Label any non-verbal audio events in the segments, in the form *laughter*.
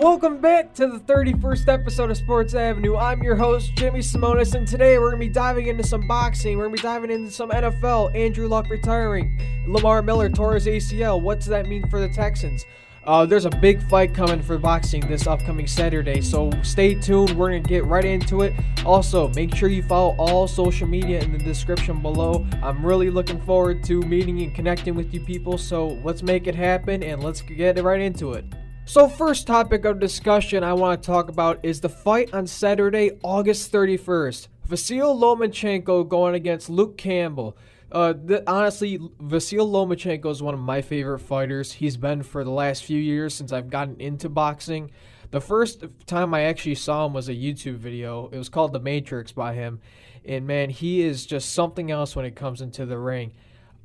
welcome back to the 31st episode of Sports Avenue. I'm your host, Jimmy Simonis, and today we're going to be diving into some boxing. We're going to be diving into some NFL, Andrew Luck retiring, Lamar Miller tore his ACL. What does that mean for the Texans? Uh, there's a big fight coming for boxing this upcoming Saturday, so stay tuned. We're going to get right into it. Also, make sure you follow all social media in the description below. I'm really looking forward to meeting and connecting with you people, so let's make it happen and let's get right into it. So, first topic of discussion I want to talk about is the fight on Saturday, August 31st. Vasil Lomachenko going against Luke Campbell. Uh, th- honestly, Vasil Lomachenko is one of my favorite fighters. He's been for the last few years since I've gotten into boxing. The first time I actually saw him was a YouTube video. It was called The Matrix by him. And man, he is just something else when it comes into the ring.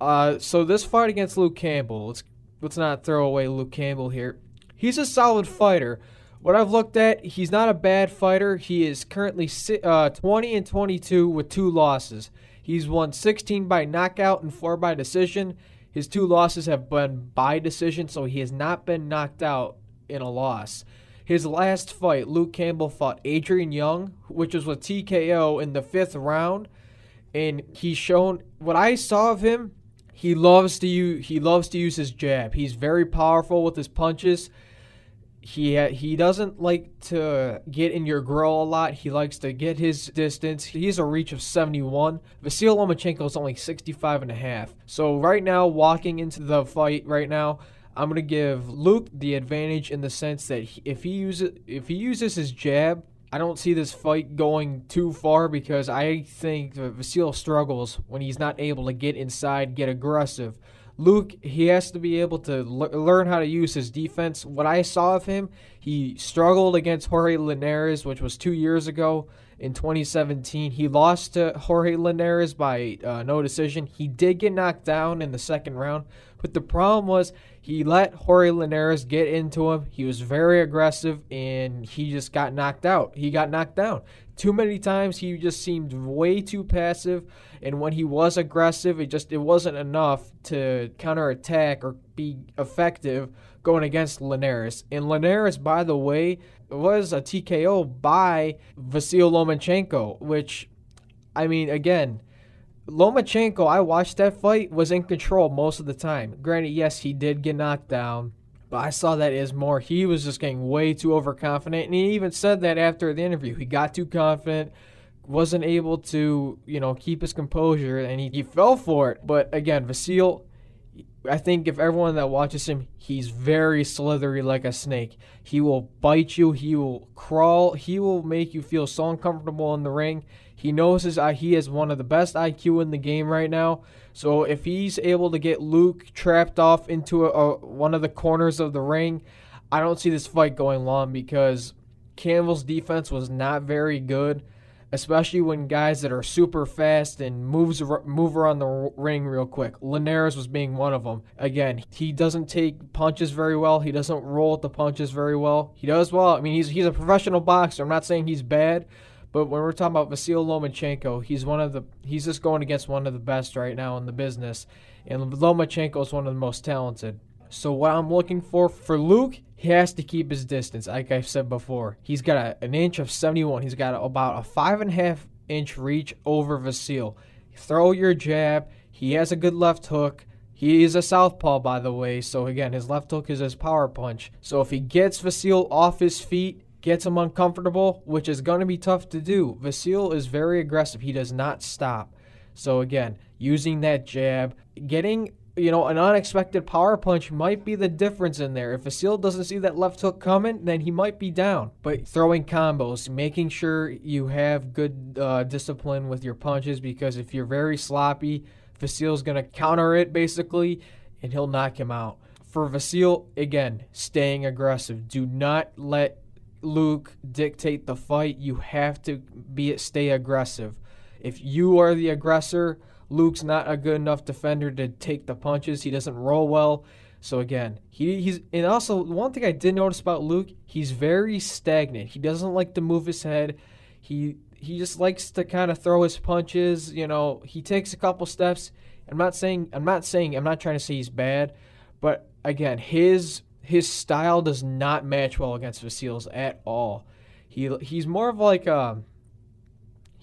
Uh, so this fight against Luke Campbell, let's let's not throw away Luke Campbell here. He's a solid fighter. What I've looked at, he's not a bad fighter. He is currently uh, 20 and 22 with two losses. He's won 16 by knockout and 4 by decision. His two losses have been by decision, so he has not been knocked out in a loss. His last fight, Luke Campbell fought Adrian Yung, which was with TKO in the fifth round, and he's shown what I saw of him. He loves to use he loves to use his jab. He's very powerful with his punches he he doesn't like to get in your grill a lot. He likes to get his distance. He's a reach of 71. Vasil Lomachenko is only 65 and a half. So right now, walking into the fight right now, I'm gonna give Luke the advantage in the sense that if he uses if he uses his jab, I don't see this fight going too far because I think Vasil struggles when he's not able to get inside, get aggressive. Luke, he has to be able to learn how to use his defense. What I saw of him, he struggled against Jorge Linares, which was two years ago in 2017. He lost to Jorge Linares by uh, no decision. He did get knocked down in the second round, but the problem was he let Jorge Linares get into him. He was very aggressive and he just got knocked out. He got knocked down. Too many times he just seemed way too passive and when he was aggressive, it just it wasn't enough to counterattack or be effective going against Linares. And Linares, by the way, was a TKO by Vasil Lomachenko, which I mean again, Lomachenko, I watched that fight, was in control most of the time. Granted, yes, he did get knocked down, but I saw that as more. He was just getting way too overconfident, and he even said that after the interview. He got too confident, wasn't able to, you know, keep his composure, and he, he fell for it. But again, Vasil, I think if everyone that watches him, he's very slithery like a snake. He will bite you, he will crawl, he will make you feel so uncomfortable in the ring. He knows his he has one of the best IQ in the game right now. So if he's able to get Luke trapped off into a, a, one of the corners of the ring, I don't see this fight going long because Campbell's defense was not very good, especially when guys that are super fast and moves move around the ring real quick. Linares was being one of them. Again, he doesn't take punches very well. He doesn't roll with the punches very well. He does well. I mean, he's he's a professional boxer. I'm not saying he's bad, but when we're talking about Vasil Lomachenko, he's one of the he's just going against one of the best right now in the business, and Lomachenko is one of the most talented. So what I'm looking for for Luke, he has to keep his distance. Like I've said before, he's got a, an inch of 71. He's got a, about a five and a half inch reach over Vasil. Throw your jab. He has a good left hook. He is a southpaw, by the way. So again, his left hook is his power punch. So if he gets Vasil off his feet, gets him uncomfortable, which is going to be tough to do. Vasil is very aggressive. He does not stop. So again, using that jab, getting you know an unexpected power punch might be the difference in there. If Vasil doesn't see that left hook coming, then he might be down. But throwing combos, making sure you have good uh, discipline with your punches, because if you're very sloppy, Vasil's going to counter it basically, and he'll knock him out. For Vasil, again, staying aggressive. Do not let Luke dictate the fight. You have to be stay aggressive. If you are the aggressor, Luke's not a good enough defender to take the punches. He doesn't roll well. So again, he, he's and also one thing I did notice about Luke, he's very stagnant. He doesn't like to move his head. He he just likes to kind of throw his punches. You know, he takes a couple steps. I'm not saying I'm not saying I'm not trying to say he's bad, but again, his his style does not match well against Vasil's at all. He he's more of like a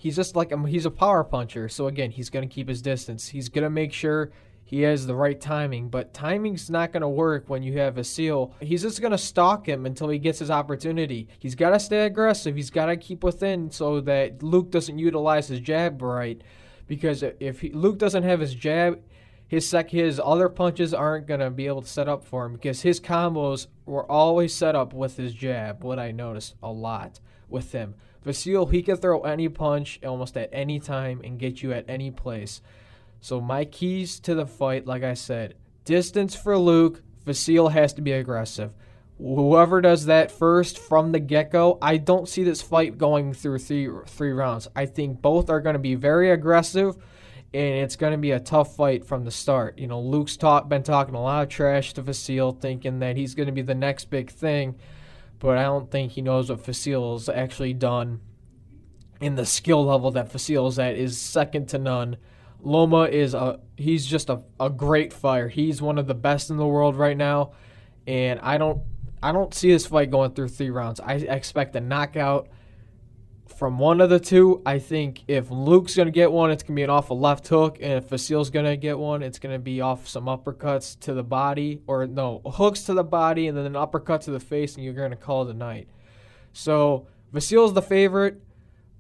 he's just like a, he's a power puncher. So again, he's going to keep his distance. He's going to make sure he has the right timing, but timing's not going to work when you have Vasil. He's just going to stalk him until he gets his opportunity. He's got to stay aggressive. He's got to keep within so that Luke doesn't utilize his jab right. Because if he, Luke doesn't have his jab, his sec his other punches aren't gonna be able to set up for him because his combos were always set up with his jab. What I noticed a lot with him. Vasil, he can throw any punch almost at any time and get you at any place. So my keys to the fight, like I said, distance for Luke. Vasil has to be aggressive. Whoever does that first from the get go, I don't see this fight going through three three rounds. I think both are going to be very aggressive and it's going to be a tough fight from the start. You know, Luke's talk, been talking a lot of trash to Vasil, thinking that he's going to be the next big thing, but I don't think he knows what Vasil's actually done. In the skill level that Vasil's at is second to none. Loma is a he's just a, a great fighter. He's one of the best in the world right now, and I don't I don't see this fight going through three rounds. I expect a knockout from one of the two. I think if Luke's going to get one, it's going to be an awful left hook. And if Vasil's going to get one, it's going to be off some uppercuts to the body, or no, hooks to the body and then an uppercut to the face, and you're going to call it a night. So Vasil's the favorite,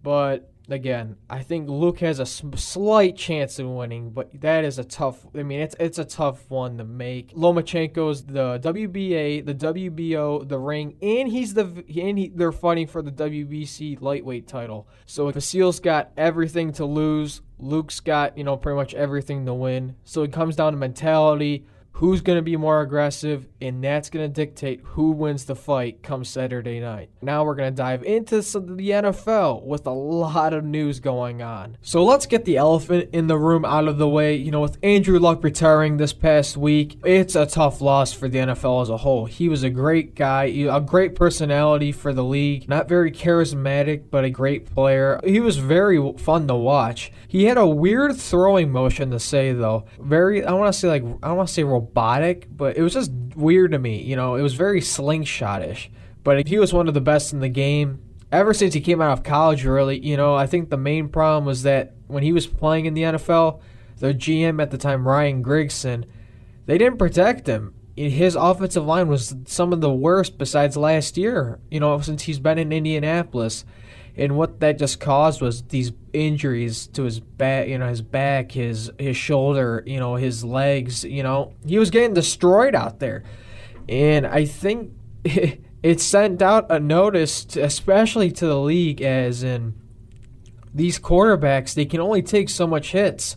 but again, I think Luke has a slight chance of winning, but that is a tough. I mean, it's it's a tough one to make. Lomachenko's the WBA, the WBO, the ring, and he's the and he, they're fighting for the WBC lightweight title. So Vasil's got everything to lose. Luke's got you know pretty much everything to win. So it comes down to mentality who's going to be more aggressive, and that's going to dictate who wins the fight come Saturday night. Now we're going to dive into the NFL with a lot of news going on. So let's get the elephant in the room out of the way. You know, with Andrew Luck retiring this past week, it's a tough loss for the NFL as a whole. He was a great guy, a great personality for the league, not very charismatic, but a great player. He was very fun to watch. He had a weird throwing motion to say, though. Very, I want to say, like, I want to say robotic, but it was just weird to me. You know, it was very slingshottish. But he was one of the best in the game. Ever since he came out of college, really, you know, I think the main problem was that when he was playing in the NFL, the GM at the time, Ryan Grigson, they didn't protect him. His offensive line was some of the worst besides last year, you know, since he's been in Indianapolis and what that just caused was these injuries to his back, you know, his back, his his shoulder, you know, his legs, you know, he was getting destroyed out there, and I think it, *laughs* it sent out a notice, to, especially to the league, as in these quarterbacks they can only take so much hits.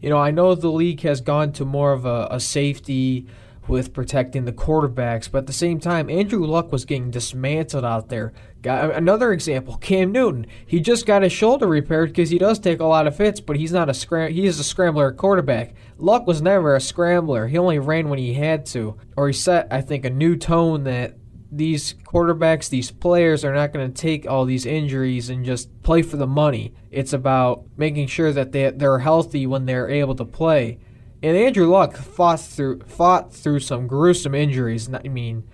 You know, I know the league has gone to more of a, a safety with protecting the quarterbacks, but at the same time, Andrew Luck was getting dismantled out there. Got another example, Cam Newton. He just got his shoulder repaired because he does take a lot of hits, but he's not a scram. He is a scrambler quarterback. Luck was never a scrambler. He only ran when he had to, or he set, I think, a new tone that these quarterbacks, these players are not going to take all these injuries and just play for the money. It's about making sure that they they're healthy when they're able to play. And Andrew Luck fought through fought through some gruesome injuries. I mean,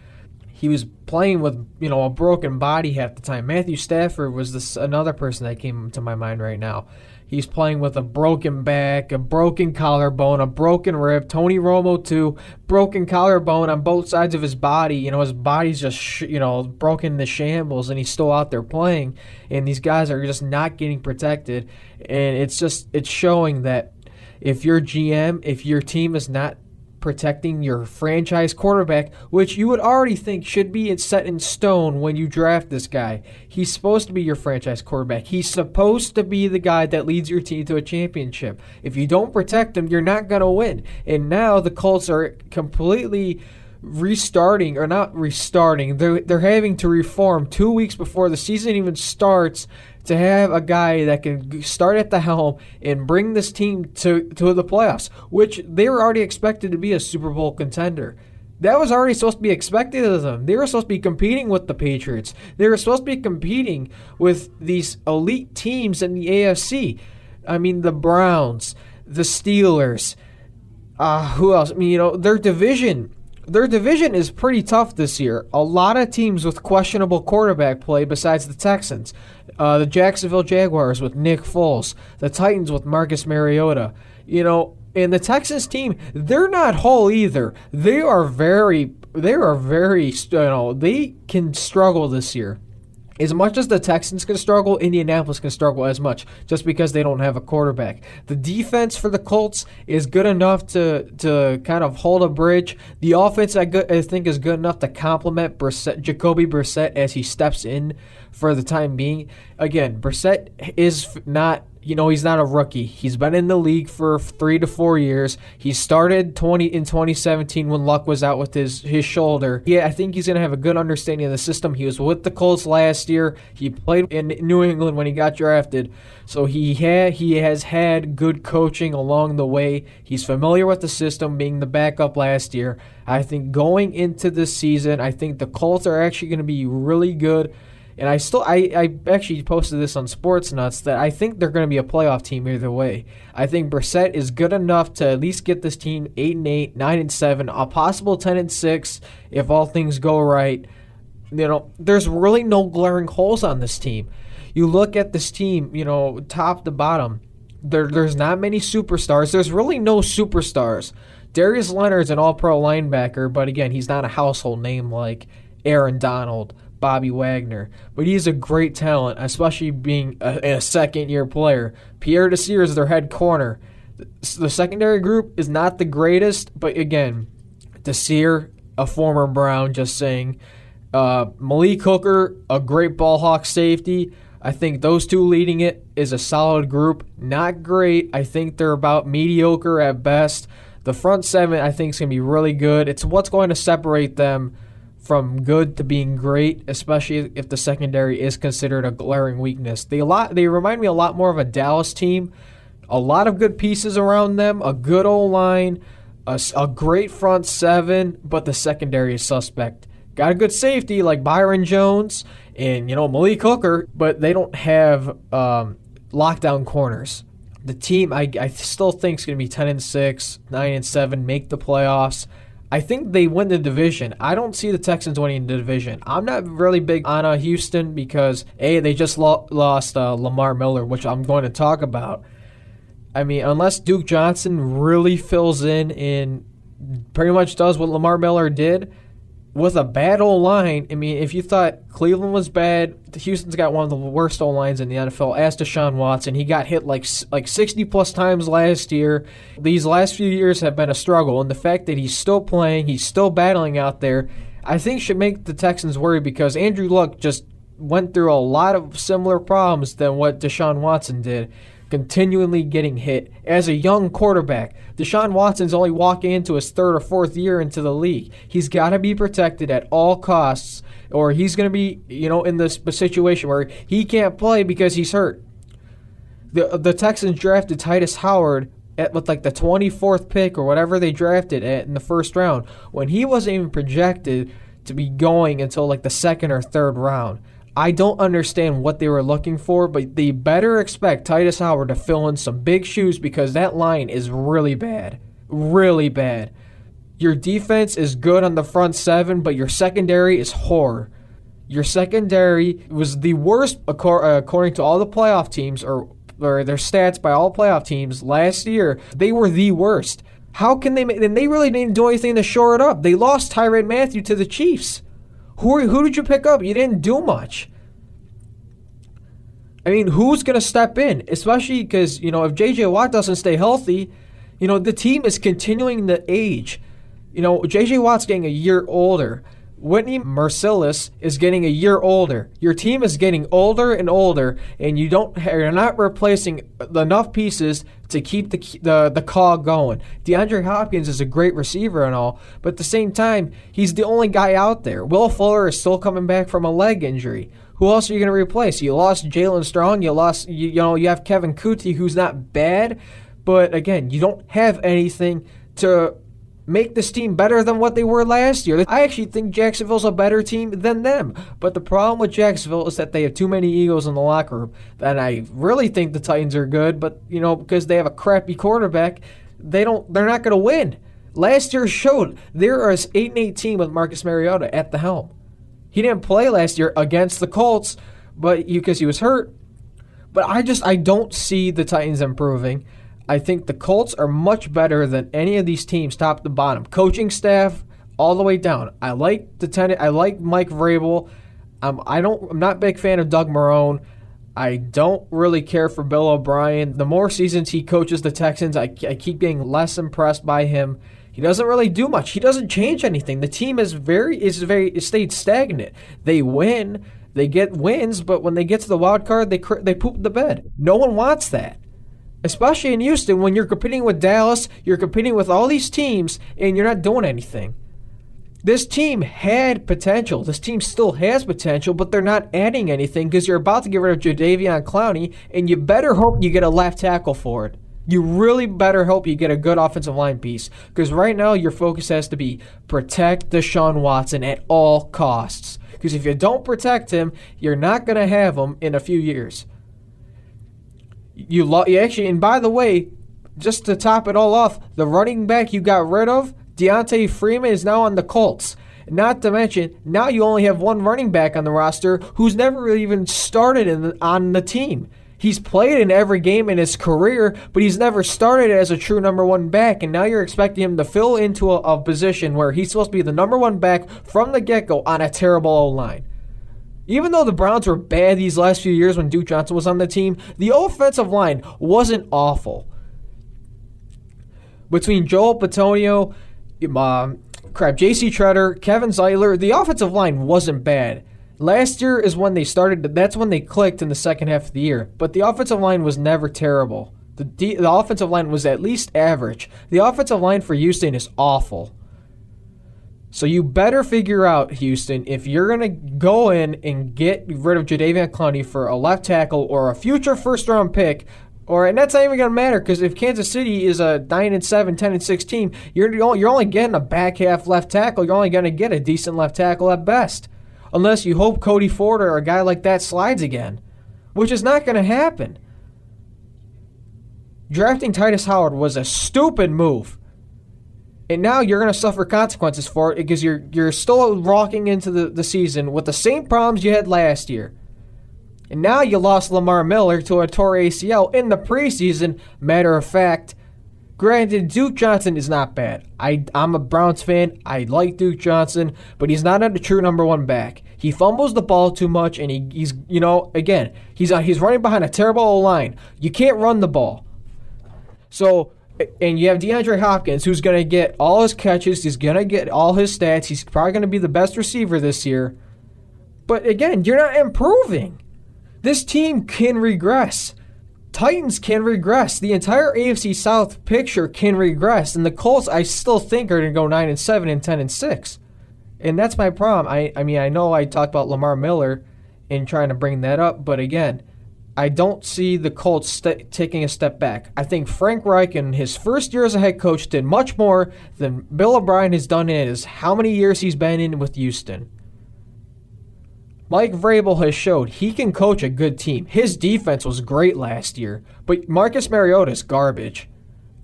he was playing with you know a broken body half the time. Matthew Stafford was this another person that came to my mind right now. He's playing with a broken back, a broken collarbone, a broken rib. Tony Romo too, broken collarbone on both sides of his body. You know his body's just sh- you know broken to shambles, and he's still out there playing. And these guys are just not getting protected, and it's just it's showing that if your GM, if your team is not protecting your franchise quarterback, which you would already think should be set in stone when you draft this guy. He's supposed to be your franchise quarterback. He's supposed to be the guy that leads your team to a championship. If you don't protect him, you're not going to win. And now the Colts are completely restarting or not restarting. They're they're having to reform 2 weeks before the season even starts to have a guy that can start at the helm and bring this team to, to the playoffs, which they were already expected to be a Super Bowl contender. That was already supposed to be expected of them. They were supposed to be competing with the Patriots. They were supposed to be competing with these elite teams in the AFC. I mean, the Browns, the Steelers. Uh, who else? I mean, you know, their division their division is pretty tough this year. A lot of teams with questionable quarterback play besides the Texans. Uh, the Jacksonville Jaguars with Nick Foles, the Titans with Marcus Mariota. You know, and the Texans team, they're not whole either. They are very, they are very, you know, they can struggle this year as much as the Texans can struggle, Indianapolis can struggle as much just because they don't have a quarterback. The defense for the Colts is good enough to to kind of hold a bridge. The offense, I, go, I think, is good enough to complement Jacoby Brissett as he steps in for the time being. Again, Brissett is not you know he's not a rookie. He's been in the league for three to four years. He started twenty in 2017 when Luck was out with his his shoulder. Yeah, I think he's gonna have a good understanding of the system. He was with the Colts last year. He played in New England when he got drafted, so he had he has had good coaching along the way. He's familiar with the system, being the backup last year. I think going into this season, I think the Colts are actually going to be really good. And I still, I, I actually posted this on Sports Nuts that I think they're going to be a playoff team either way. I think Brissett is good enough to at least get this team eight and eight, nine and seven, a possible ten and six if all things go right. You know, there's really no glaring holes on this team. You look at this team, you know, top to bottom. There, there's not many superstars. There's really no superstars. Darius Leonard's an all-pro linebacker, but again, he's not a household name like Aaron Donald Bobby Wagner, but he's a great talent, especially being a, a second year player. Pierre Desir is their head corner. The secondary group is not the greatest, but again, Desir, a former Brown, just saying. Uh, Malik Hooker, a great ball hawk safety. I think those two leading it is a solid group. Not great. I think they're about mediocre at best. The front seven, I think, is going to be really good. It's what's going to separate them from good to being great, especially if the secondary is considered a glaring weakness. They a lot they remind me a lot more of a Dallas team. A lot of good pieces around them, a good old line, a, a great front seven, but the secondary is suspect. Got a good safety like Byron Jones and you know Malik Hooker, but they don't have um, lockdown corners. The team I, I still think is going to be ten and six, nine and seven, make the playoffs. I think they win the division. I don't see the Texans winning the division. I'm not really big on uh, Houston because a they just lo- lost uh, Lamar Miller, which I'm going to talk about. I mean, unless Duke Johnson really fills in and pretty much does what Lamar Miller did, with a bad old line. I mean, if you thought Cleveland was bad, Houston's got one of the worst old lines in the NFL. As Deshaun Watson, he got hit like like 60 plus times last year. These last few years have been a struggle, and the fact that he's still playing, he's still battling out there, I think should make the Texans worry because Andrew Luck just went through a lot of similar problems than what Deshaun Watson did continually getting hit as a young quarterback. Deshaun Watson's only walking into his third or fourth year into the league. He's got to be protected at all costs, or he's going to be, you know, in this situation where he can't play because he's hurt. The the Texans drafted Tytus Howard at with like the 24th pick or whatever they drafted at in the first round when he wasn't even projected to be going until like the second or third round. I don't understand what they were looking for, but they better expect Tytus Howard to fill in some big shoes because that line is really bad. Really bad. Your defense is good on the front seven, but your secondary is horror. Your secondary was the worst uh, according to all the playoff teams, or, or their stats by all playoff teams last year. They were the worst. How can they? And they really didn't do anything to shore it up. They lost Tyrann Mathieu to the Chiefs. Who who did you pick up? You didn't do much. I mean, who's going to step in? Especially because, you know, if JJ Watt doesn't stay healthy, you know, the team is continuing to age. You know, JJ Watt's getting a year older. Whitney Mercilus is getting a year older. Your team is getting older and older, and you don't you're not replacing enough pieces to keep the the the cog going. DeAndre Hopkins is a great receiver and all, but at the same time, he's the only guy out there. Will Fuller is still coming back from a leg injury. Who else are you going to replace? You lost Jaelen Strong. You lost you, you know you have Kevin Coutee, who's not bad, but again, you don't have anything to make this team better than what they were last year. I actually think Jacksonville's a better team than them. But the problem with Jacksonville is that they have too many egos in the locker room. And I really think the Titans are good, but you know, because they have a crappy quarterback, they don't they're not going to win. Last year showed there is 8 and 18 with Marcus Mariota at the helm. He didn't play last year against the Colts, but because he was hurt. But I just I don't see the Titans improving. I think the Colts are much better than any of these teams, top to bottom. Coaching staff, all the way down. I like the ten- I like Mike Vrabel. Um, I don't. I'm not a big fan of Doug Marrone. I don't really care for Bill O'Brien. The more seasons he coaches the Texans, I, I keep getting less impressed by him. He doesn't really do much. He doesn't change anything. The team is very is very is stayed stagnant. They win, they get wins, but when they get to the wild card, they they poop the bed. No one wants that. Especially in Houston, when you're competing with Dallas, you're competing with all these teams, and you're not doing anything. This team had potential. This team still has potential, but they're not adding anything because you're about to get rid of Jadeveon Clowney, and you better hope you get a left tackle for it. You really better hope you get a good offensive line piece because right now your focus has to be protect Deshaun Watson at all costs. Because if you don't protect him, you're not going to have him in a few years. You, lo- you actually, and by the way, just to top it all off, the running back you got rid of D'Onta Foreman, is now on the Colts. Not to mention, now you only have one running back on the roster who's never really even started the, on the team. He's played in every game in his career, but he's never started as a true number one back. And now you're expecting him to fill into a, a position where he's supposed to be the number one back from the get go on a terrible O line. Even though the Browns were bad these last few years when Duke Johnson was on the team, the offensive line wasn't awful. Between Joel Bitonio um, crap, J.C. Tretter, Kevin Zeitler, the offensive line wasn't bad. Last year is when they started. That's when they clicked in the second half of the year. But the offensive line was never terrible. The, the offensive line was at least average. The offensive line for Houston is awful. So you better figure out, Houston, if you're going to go in and get rid of Jadeveon Clowney for a left tackle or a future first round pick, or and that's not even going to matter because if Kansas City is a nine and 7, 10 and six team, you're you're only getting a back half left tackle. You're only going to get a decent left tackle at best, unless you hope Cody Ford or a guy like that slides again, which is not going to happen. Drafting Tytus Howard was a stupid move. And now you're going to suffer consequences for it because you're you're still rocking into the, the season with the same problems you had last year. And now you lost Lamar Miller to a torn ACL in the preseason. Matter of fact, granted, Duke Johnson is not bad. I, I'm a Browns fan. I like Duke Johnson, but he's not a true number one back. He fumbles the ball too much, and he, he's, you know, again, he's uh, he's running behind a terrible line. You can't run the ball. So, and you have DeAndre Hopkins, who's going to get all his catches. He's going to get all his stats. He's probably going to be the best receiver this year. But again, you're not improving. This team can regress. Titans can regress. The entire AFC South picture can regress, and the Colts I still think are going to go nine and seven and ten and six, and that's my problem. I I mean I know I talked about Lamar Miller and trying to bring that up, but again, I don't see the Colts st- taking a step back. I think Frank Reich in his first year as a head coach did much more than Bill O'Brien has done in his how many years he's been in with Houston. Mike Vrabel has showed he can coach a good team. His defense was great last year, but Marcus Mariota is garbage.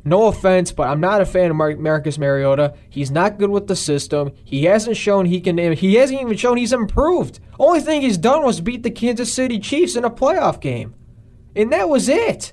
No offense, but I'm not a fan of Mar- Marcus Mariota. He's not good with the system. He hasn't shown he can. He hasn't even shown he's improved. Only thing he's done was beat the Kansas City Chiefs in a playoff game, and that was it.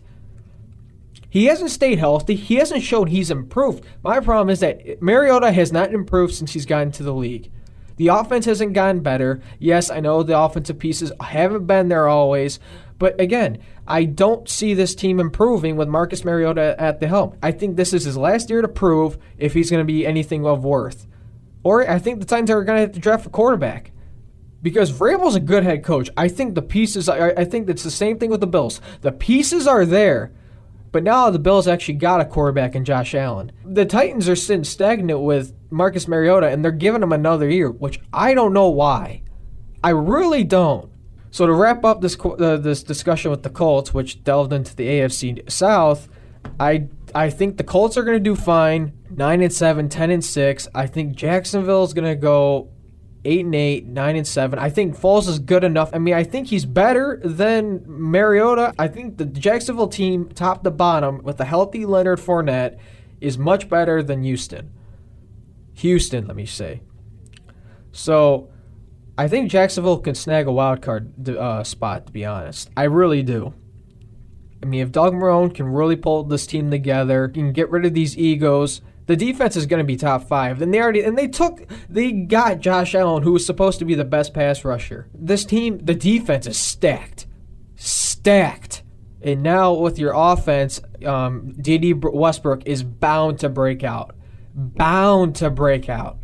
He hasn't stayed healthy. He hasn't shown he's improved. My problem is that Mariota has not improved since he's gotten to the league. The offense hasn't gotten better. Yes, I know the offensive pieces haven't been there always, but again, I don't see this team improving with Marcus Mariota at the helm. I think this is his last year to prove if he's going to be anything of worth. Or I think the Titans are going to have to draft a quarterback. Because Vrabel's a good head coach. I think the pieces, I think it's the same thing with the Bills. The pieces are there. But now the Bills actually got a quarterback in Josh Allen. The Titans are sitting stagnant with Marcus Mariota, and they're giving him another year, which I don't know why. I really don't. So to wrap up this uh, this discussion with the Colts, which delved into the AFC South, I I think the Colts are going to do fine, nine and seven, 10 and six. I think Jacksonville is going to go eight and eight, nine and seven. I think Foles is good enough. I mean, I think he's better than Mariota. I think the Jacksonville team, top to bottom, with a healthy Leonard Fournette, is much better than Houston. Houston, let me say. So I think Jacksonville can snag a wild card uh, spot. To be honest, I really do. I mean, if Doug Marrone can really pull this team together, can get rid of these egos, the defense is going to be top five. And they already and they took they got Josh Allen, who was supposed to be the best pass rusher. This team, the defense is stacked, stacked. And now with your offense, um, Dede Westbrook is bound to break out, bound to break out.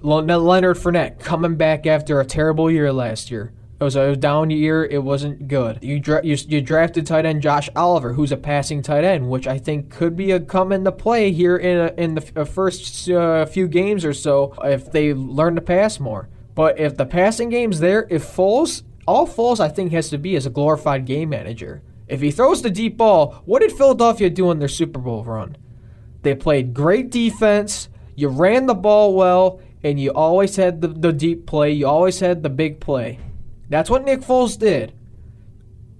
Leonard Fournette coming back after a terrible year last year. It was a down year. It wasn't good. You, dra- you, you drafted tight end Josh Oliver, who's a passing tight end, which I think could be a come into play here in a, in the first uh, few games or so if they learn to pass more. But if the passing game's there, if Foles, all Foles I think has to be is a glorified game manager. If he throws the deep ball, what did Philadelphia do in their Super Bowl run? They played great defense. You ran the ball well, and you always had the, the deep play. You always had the big play. That's what Nick Foles did.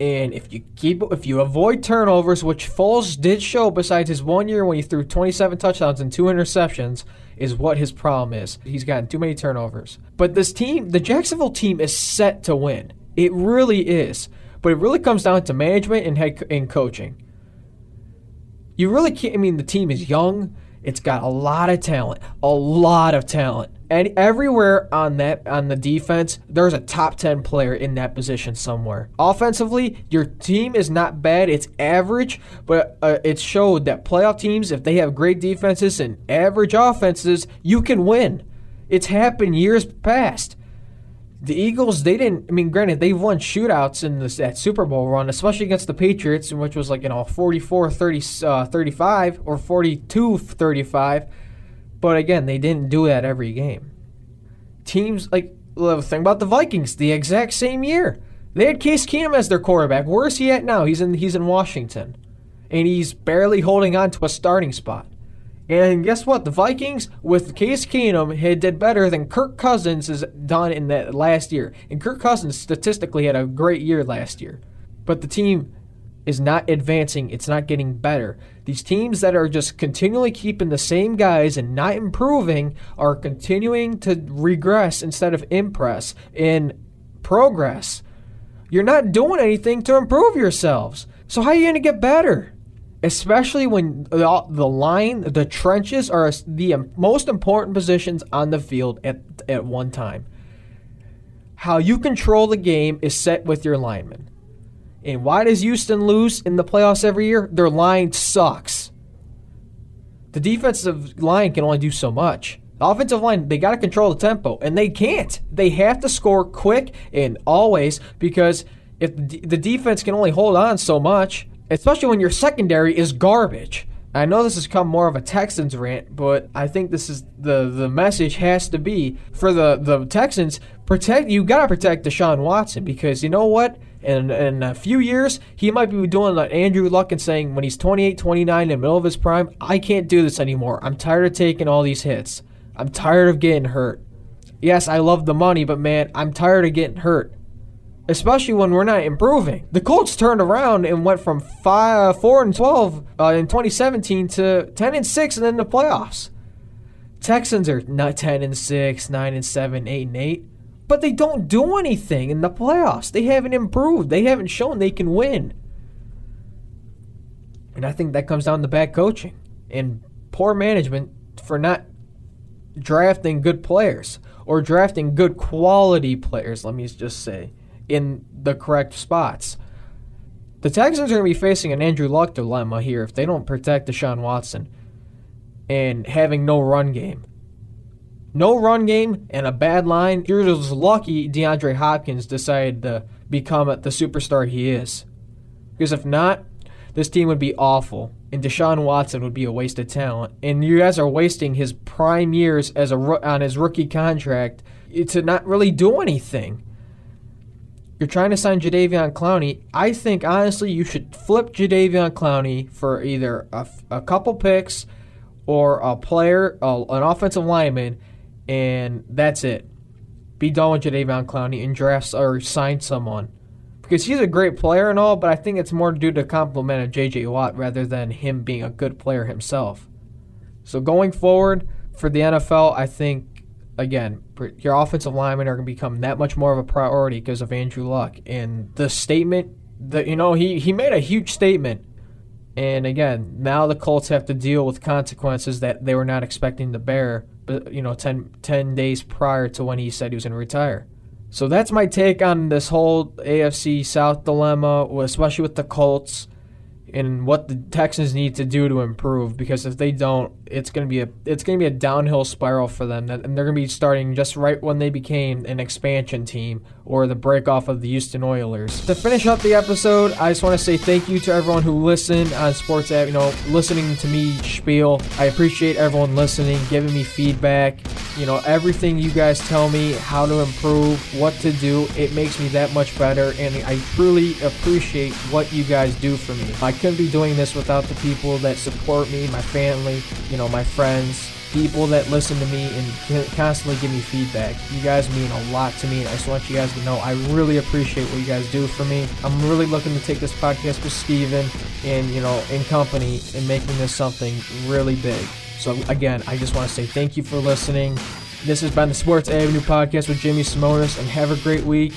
And if you keep if you avoid turnovers, which Foles did show besides his one year when he threw 27 touchdowns and two interceptions, is what his problem is. He's gotten too many turnovers. But this team, the Jacksonville team is set to win. It really is. But it really comes down to management and head and coaching. You really can't I mean the team is young. It's got a lot of talent. A lot of talent and everywhere on that on the defense, there's a top 10 player in that position somewhere. Offensively, your team is not bad, it's average, but uh, it showed that playoff teams if they have great defenses and average offenses, you can win. It's happened years past. The Eagles, they didn't. I mean, granted, they've won shootouts in this that Super Bowl run, especially against the Patriots, which was like you know 44 30, uh, 35 or 42 35 but again, they didn't do that every game. Teams like the thing about the Vikings, the exact same year. They had Case Keenum as their quarterback. Where is he at now? He's in he's in Washington. And he's barely holding on to a starting spot. And guess what? The Vikings with Case Keenum had did better than Kirk Cousins has done in that last year. And Kirk Cousins statistically had a great year last year. But the team is not advancing, it's not getting better. These teams that are just continually keeping the same guys and not improving are continuing to regress instead of impress in progress. You're not doing anything to improve yourselves. So, how are you going to get better? Especially when the, the line, the trenches are the most important positions on the field at, at one time. How you control the game is set with your linemen. And why does Houston lose in the playoffs every year? Their line sucks. The defensive line can only do so much. The offensive line, they got to control the tempo, and they can't. They have to score quick and always because if the defense can only hold on so much, especially when your secondary is garbage. I know this has come more of a Texans rant, but I think this is the the message has to be for the the Texans protect you got to protect Deshaun Watson because you know what? In, in a few years, he might be doing like Andrew Luck and saying when he's 28, 29 in the middle of his prime, I can't do this anymore. I'm tired of taking all these hits. I'm tired of getting hurt. Yes, I love the money, but man, I'm tired of getting hurt. Especially when we're not improving. The Colts turned around and went from five, 4 and 12 uh, in 2017 to 10 and 6 and then the playoffs. Texans are not 10 and 6, 9 and 7, 8 and 8 but they don't do anything in the playoffs. They haven't improved. They haven't shown they can win. And I think that comes down to bad coaching and poor management for not drafting good players or drafting good quality players, let me just say, in the correct spots. The Texans are going to be facing an Andrew Luck dilemma here if they don't protect Deshaun Watson and having no run game no run game and a bad line, you're just lucky DeAndre Hopkins decided to become the superstar he is. Because if not, this team would be awful, and Deshaun Watson would be a waste of talent. And you guys are wasting his prime years as a on his rookie contract to not really do anything. You're trying to sign Jadeveon Clowney. I think honestly you should flip Jadeveon Clowney for either a, a couple picks or a player, an offensive lineman, and that's it. Be done with Jadeveon Clowney and draft or sign someone. Because he's a great player and all, but I think it's more due to compliment of J.J. Watt rather than him being a good player himself. So going forward, for the NFL, I think again, your offensive linemen are going to become that much more of a priority because of Andrew Luck. And the statement that you know he he made a huge statement. And again, now the Colts have to deal with consequences that they were not expecting to bear. But you know, 10, 10 days prior to when he said he was going to retire. So that's my take on this whole AFC South dilemma, especially with the Colts and what the Texans need to do to improve because if they don't, it's gonna be a it's gonna be a downhill spiral for them, and they're gonna be starting just right when they became an expansion team or the breakoff of the Houston Oilers. To finish up the episode, I just want to say thank you to everyone who listened on Sports App. You know, listening to me spiel. I appreciate everyone listening, giving me feedback. You know, everything you guys tell me how to improve, what to do, it makes me that much better, and I truly appreciate what you guys do for me. I couldn't be doing this without the people that support me, my family. You know, my friends, people that listen to me and constantly give me feedback. You guys mean a lot to me. I just want you guys to know I really appreciate what you guys do for me. I'm really looking to take this podcast with Steven and, you know, in company and making this something really big. So, again, I just want to say thank you for listening. This has been the Sports Avenue podcast with Jimmy Simonis, and have a great week.